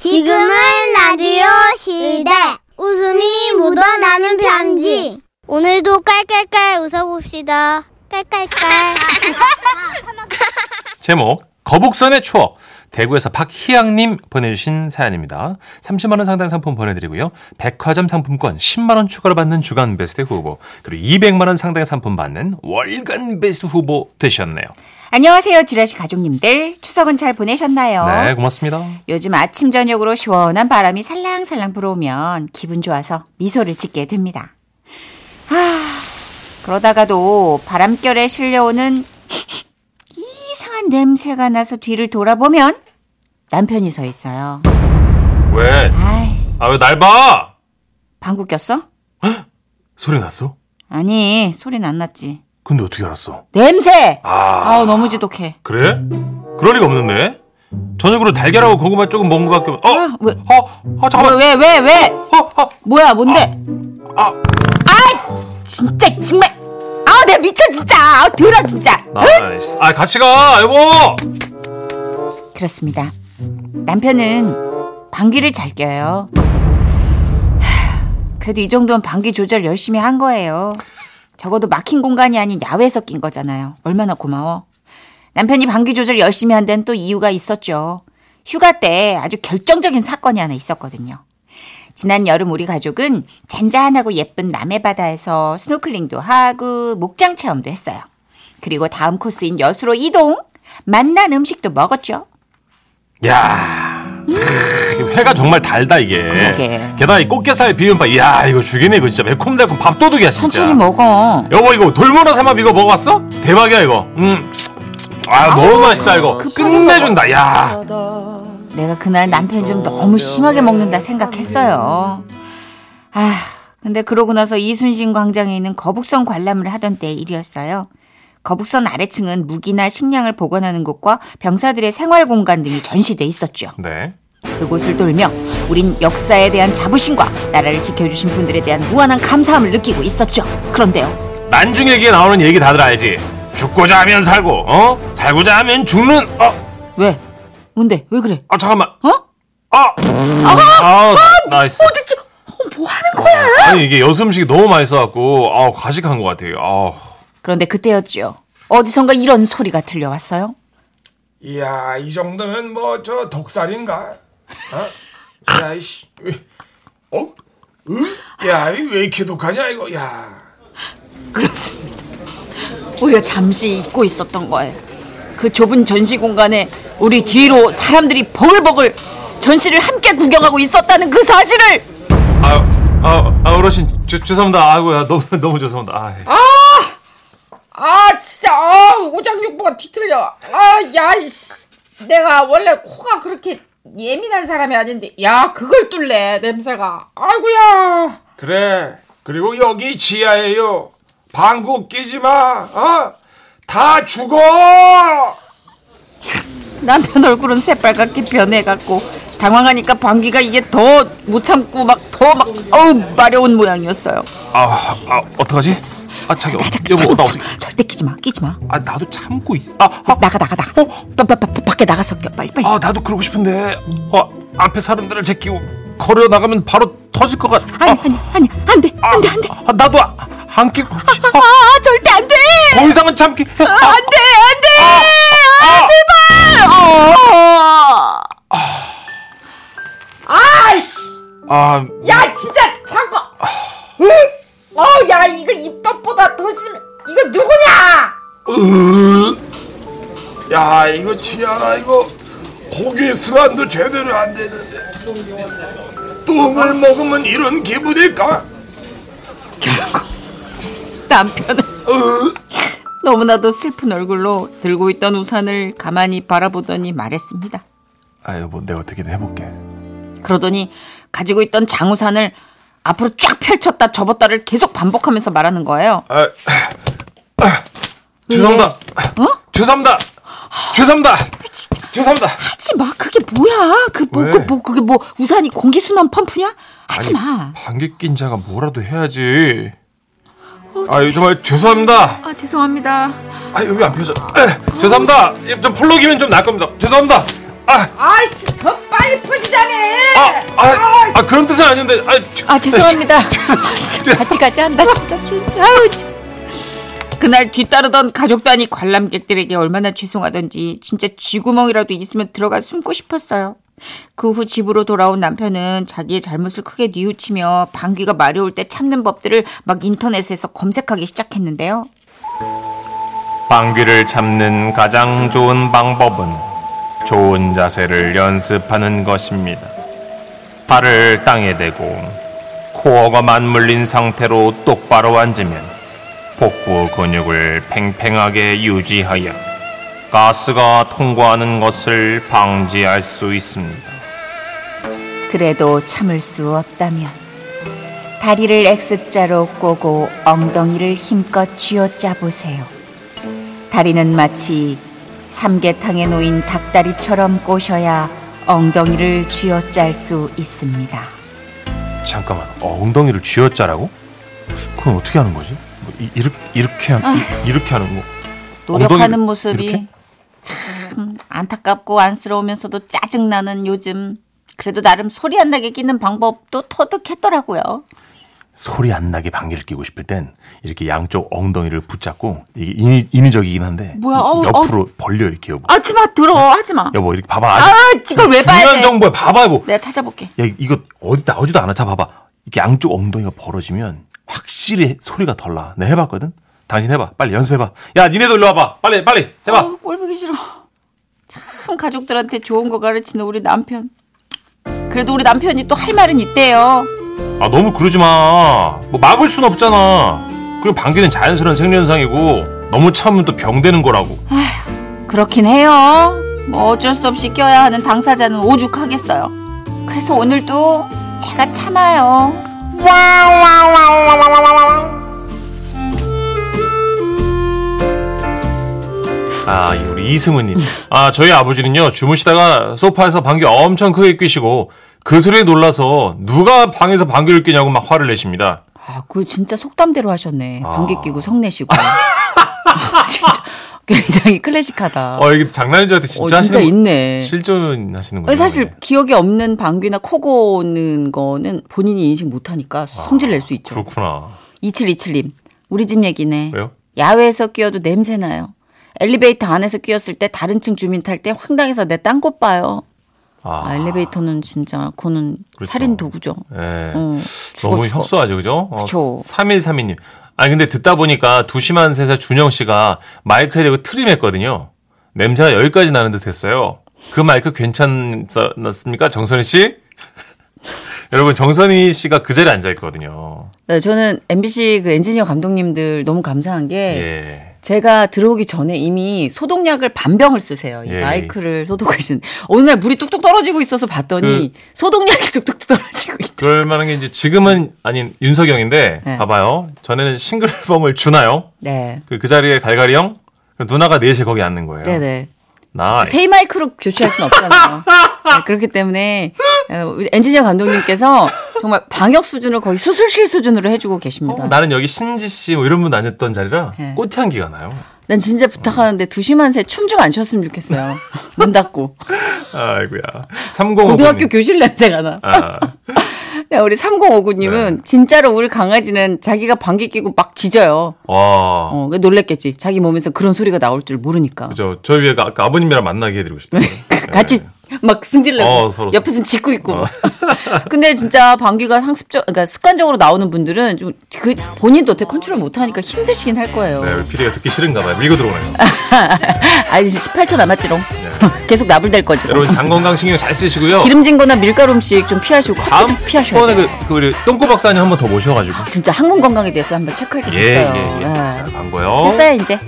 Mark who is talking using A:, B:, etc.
A: 지금은 라디오 시대. 웃음이 묻어나는 편지. 오늘도 깔깔깔 웃어봅시다. 깔깔깔.
B: 제목 거북선의 추억 대구에서 박희양님 보내주신 사연입니다. 30만 원 상당 상품 보내드리고요. 백화점 상품권 10만 원 추가로 받는 주간 베스트 후보 그리고 200만 원 상당의 상품 받는 월간 베스트 후보 되셨네요.
C: 안녕하세요, 지라시 가족님들. 추석은 잘 보내셨나요?
B: 네, 고맙습니다.
C: 요즘 아침 저녁으로 시원한 바람이 살랑살랑 불어오면 기분 좋아서 미소를 짓게 됩니다. 아, 그러다가도 바람결에 실려오는 냄새가 나서 뒤를 돌아보면 남편이 서 있어요.
B: 왜?
C: 아
B: 왜 날 봐?
C: 방구 꼈어?
B: 소리 났어?
C: 아니, 소리는 안 났지.
B: 근데 어떻게 알았어?
C: 냄새!
B: 아,
C: 아우, 너무 지독해.
B: 그래? 그럴 리가 없는데. 저녁으로 달걀하고 고구마 조금 먹은 것밖에 없. 어?
C: 아, 왜?
B: 어? 어 잠깐만.
C: 왜, 왜, 왜, 왜?
B: 어? 어?
C: 뭐야, 뭔데?
B: 아,
C: 진짜, 정말. 내가 미쳐, 진짜. 아우, 더러, 진짜.
B: nice. 아, 같이 가, 여보.
C: 그렇습니다. 남편은 방귀를 잘 껴요. 하, 그래도 이 정도는 방귀 조절 열심히 한 거예요. 적어도 막힌 공간이 아닌 야외에서 낀 거잖아요. 얼마나 고마워. 남편이 방귀 조절 열심히 한 데는 또 이유가 있었죠. 휴가 때 아주 결정적인 사건이 하나 있었거든요. 지난 여름 우리 가족은 잔잔하고 예쁜 남해바다에서 스노클링도 하고 목장 체험도 했어요. 그리고 다음 코스인 여수로 이동, 맛난 음식도 먹었죠.
B: 야. 크, 회가 정말 달다 이게.
C: 그러게.
B: 게다가 이 꽃게살 비빔밥, 야 이거 죽이네 이거 진짜 매콤달콤 밥도둑이야 진짜.
C: 천천히 먹어.
B: 여보 이거 돌문어 삼합 이거 먹어봤어? 대박이야 이거. 음. 아 너무 맛있다 이거. 끝내준다. 야.
C: 내가 그날 남편이 좀 너무 심하게 먹는다 생각했어요. 아, 근데 그러고 나서 이순신 광장에 있는 거북선 관람을 하던 때 일이었어요. 거북선 아래층은 무기나 식량을 보관하는 곳과 병사들의 생활 공간 등이 전시돼 있었죠.
B: 네.
C: 그곳을 돌며 우린 역사에 대한 자부심과 나라를 지켜주신 분들에 대한 무한한 감사함을 느끼고 있었죠. 그런데요.
B: 난중일기에 나오는 얘기 다들 알지? 죽고자 하면 살고, 어? 살고자 하면 죽는, 어?
C: 왜? 뭔데? 왜 그래?
B: 아 잠깐만.
C: 어?
B: 아, 아, nice.
C: 도대체 뭐 하는 거야?
B: 아니 이게 여수 음식이 너무 맛있어갖고, 아 과식한 것 같아요. 아,
C: 그런데 그때였죠. 어디선가 이런 소리가 들려왔어요.
D: 이야 이 정도면 뭐 저 덕살인가? 어? 야이씨, 어? 으? 야, 이왜 이렇게 독하냐 이거? 야,
C: 그렇습니다. 우리가 잠시 잊고 있었던 거예요. 그 좁은 전시 공간에 우리 뒤로 사람들이 버글버글 전시를 함께 구경하고 있었다는 그 사실을
B: 아, 아, 아 어르신 죄, 죄송합니다. 아이고야 너무 너무 죄송합니다. 아, 예.
E: 아 진짜 아 오장육부가 뒤틀려 아 야 이씨 내가 원래 코가 그렇게 예민한 사람이 아닌데 야 그걸 뚫래 냄새가 아이고야
D: 그래. 그리고 여기 지하예요. 방구 끼지 마. 어? 다 죽어.
C: 남편 얼굴은 새빨갛게 변해갖고 당황하니까 방귀가 이게 더 못 참고 막 더 막 어우 마려운 모양이었어요.
B: 아, 아 어떡하지? 아 자기 어, 여보 나 어떻게?
C: 절대 끼지 마, 끼지 마.
B: 아 나도 참고 있어. 아, 아,
C: 나가 나가 나가. 빠, 빠, 빠, 밖에 나가서 껴 빨리 빨리.
B: 아 나도 그러고 싶은데. 어 앞에 사람들을 제끼고 걸어 나가면 바로 터질 것 같.
C: 아니 아니 아니 안돼
B: 아,
C: 안돼 안돼.
B: 아, 나도 아, 안 끼고. 싶- 아,
C: 아 절대 안돼.
B: 더 이상은 참기. 아,
C: 안돼.
E: 더 심해 이거 누구냐
D: 으. 야, 이거 지하라 이거 고기 수란도 제대로 안 되는데. 똥을 먹으면 이런 기분일까?
C: 남편은 너무나도 슬픈 얼굴로 들고 있던 우산을 가만히 바라보더니 말했습니다.
B: 아 여보 내가 어떻게든 해볼게.
C: 그러더니 가지고 있던 장우산을 앞으로 쫙 펼쳤다 접었다를 계속 반복하면서 말하는 거예요.
B: 아, 아, 죄송합니다.
C: 어?
B: 죄송합니다. 죄송합니다. 죄송합니다.
C: 하지 마. 그게 뭐야? 그뭐
B: 왜?
C: 그뭐 그게 뭐 우산이 공기 순환 펌프냐? 하지 마.
B: 방귀 낀 자가 뭐라도 해야지. 아 정말 죄송합니다.
C: 아 죄송합니다.
B: 아 여기 안 펴져. 에, 죄송합니다. 좀 플러기면 좀 나을 겁니다. 죄송합니다. 아,
E: 아이씨 더 빨리 퍼지자네.
B: 아, 아, 아 그런 뜻은 아닌데. 아,
C: 아 죄송합니다. 같이 가자 한다 진짜 진짜. 아우, 진- 그날 뒤따르던 가족 단위 관람객들에게 얼마나 죄송하던지 진짜 쥐구멍이라도 있으면 들어가 숨고 싶었어요. 그 후 집으로 돌아온 남편은 자기의 잘못을 크게 뉘우치며 방귀가 마려울 때 참는 법들을 막 인터넷에서 검색하기 시작했는데요.
B: 방귀를 참는 가장 좋은 방법은 좋은 자세를 연습하는 것입니다. 발을 땅에 대고 코어가 맞물린 상태로 똑바로 앉으면 복부 근육을 팽팽하게 유지하여 가스가 통과하는 것을 방지할 수 있습니다.
C: 그래도 참을 수 없다면 다리를 X자로 꼬고 엉덩이를 힘껏 쥐어짜 보세요. 다리는 마치 삼계탕에 놓인 닭다리처럼 꼬셔야 엉덩이를 쥐어짤 수 있습니다.
B: 잠깐만, 엉덩이를 쥐어짜라고? 그건 어떻게 하는 거지? 뭐 이, 이렇게 이렇게 하, 이, 이렇게 하는 거?
C: 노력하는 모습이
B: 이렇게?
C: 참 안타깝고 안쓰러우면서도 짜증나는 요즘 그래도 나름 소리 안 나게 끼는 방법도 터득했더라고요.
B: 소리 안 나게 방귀를 뀌고 싶을 땐 이렇게 양쪽 엉덩이를 붙잡고 이게 인위, 인위적이긴 한데
C: 뭐야, 어우,
B: 옆으로 벌려 이렇게 여보.
C: 하지마 들어 하지마.
B: 여보 이렇게 봐봐.
C: 아, 이걸 왜 봐야
B: 중요한
C: 돼?
B: 정보야. 봐봐 여보.
C: 내가 찾아볼게.
B: 야 이거 어디 나오지도 않아. 자 봐봐. 이렇게 양쪽 엉덩이가 벌어지면 확실히 소리가 덜 나. 내가 해봤거든. 당신 해봐. 빨리 연습해봐. 야 니네도 일로 와봐. 빨리 빨리 해봐.
C: 아우, 꼴보기 싫어. 참 가족들한테 좋은 거 가르치는 우리 남편. 그래도 우리 남편이 또 할 말은 있대요.
B: 아 너무 그러지 마. 뭐 막을 순 없잖아. 그리고 방귀는 자연스러운 생리현상이고 너무 참으면 또 병되는 거라고.
C: 그렇긴 해요. 뭐 어쩔 수 없이 껴야 하는 당사자는 오죽하겠어요. 그래서 오늘도 제가 참아요.
B: 아, 이 우리 이승우님. 아, 저희 아버지는요, 주무시다가 소파에서 방귀 엄청 크게 뀌시고, 그 소리에 놀라서 누가 방에서 방귀를 뀌냐고 막 화를 내십니다.
C: 아, 그 진짜 속담대로 하셨네.
B: 아.
C: 방귀 끼고 성내시고. 진짜 굉장히 클래식하다.
B: 어, 이게 장난인 줄 알았는데 진짜,
C: 어, 진짜 있네.
B: 실존 하시는 거예요.
C: 사실 기억에 없는 방귀나 코 고는 거는 본인이 인식 못 하니까 성질 낼 수 있죠.
B: 그렇구나.
C: 2727님, 우리 집 얘기네.
B: 왜요?
C: 야외에서 끼어도 냄새 나요. 엘리베이터 안에서 끼었을 때 다른 층 주민 탈 때 황당해서 내 딴 곳 봐요.
B: 아,
C: 아, 엘리베이터는 진짜 그거는
B: 그렇죠.
C: 살인 도구죠.
B: 예.
C: 어, 죽어,
B: 너무
C: 죽어.
B: 협소하죠, 그죠? 어,
C: 그쵸.
B: 3132님. 아니, 근데 듣다 보니까 두시만 세사 준영 씨가 마이크에 대고 트림했거든요. 냄새가 여기까지 나는 듯 했어요. 그 마이크 괜찮았습니까? 정선희 씨? 여러분, 정선희 씨가 그 자리에 앉아 있거든요.
C: 네, 저는 MBC 그 엔지니어 감독님들 너무 감사한 게
B: 예.
C: 제가 들어오기 전에 이미 소독약을 반병을 쓰세요. 이
B: 예.
C: 마이크를 소독하시는. 어느 날 물이 뚝뚝 떨어지고 있어서 봤더니 소독약이 뚝뚝 떨어지고 있다.
B: 그럴 만한 게 이제 지금은 아닌 윤석영인데,
C: 네.
B: 봐봐요. 전에는 싱글벙을 주나요?
C: 네.
B: 그, 그 자리에 갈갈이 형? 그 누나가 넷이 거기 앉는 거예요.
C: 네네.
B: 나이스.
C: 새 마이크로 교체할 수는 없잖아요. 네, 그렇기 때문에 어, 엔지니어 감독님께서 정말 방역 수준을 거의 수술실 수준으로 해주고 계십니다.
B: 어, 나는 여기 신지 씨 뭐 이런 분 다녔던 자리라
C: 네.
B: 꽃향기가 나요.
C: 난 진짜 부탁하는데 두 시만 새 춤 좀 안 췄으면 좋겠어요. 문 닫고
B: 아이고야. 3059.
C: 고등학교 교실 냄새가 나.
B: 아,
C: 야, 우리 3059님은
B: 네.
C: 진짜로 우리 강아지는 자기가 방귀 뀌고 막 짖어요.
B: 와.
C: 어, 그 놀랬겠지. 자기 몸에서 그런 소리가 나올 줄 모르니까.
B: 그죠. 저희 위에 아까 아버님이랑 만나게 해드리고 싶어요.
C: 같이 막 승질내고
B: 어, 서로,
C: 옆에서는 짖고 있고.
B: 어.
C: 근데 진짜 방귀가 상습적, 그러니까 습관적으로 나오는 분들은 좀 그 본인도 어떻게 컨트롤 못하니까 힘드시긴 할 거예요.
B: 네, 우리 피디가 듣기 싫은가 봐요. 밀고 들어오네요.
C: 아니 18초 남았지롱. 계속 나불댈 거지롱.
B: 여러분 장 건강 신경 잘 쓰시고요.
C: 기름진 거나 밀가루 음식 좀 피하시고 커피
B: 다음
C: 좀 피하셔야
B: 번에
C: 돼요.
B: 그, 그 우리 똥꼬 박사님 한 번 더 모셔가지고.
C: 진짜 항문 건강에 대해서 한번 체크할 게
B: 예,
C: 있어요.
B: 예, 예.
C: 네.
B: 자, 간 거요.
C: 됐어요 이제.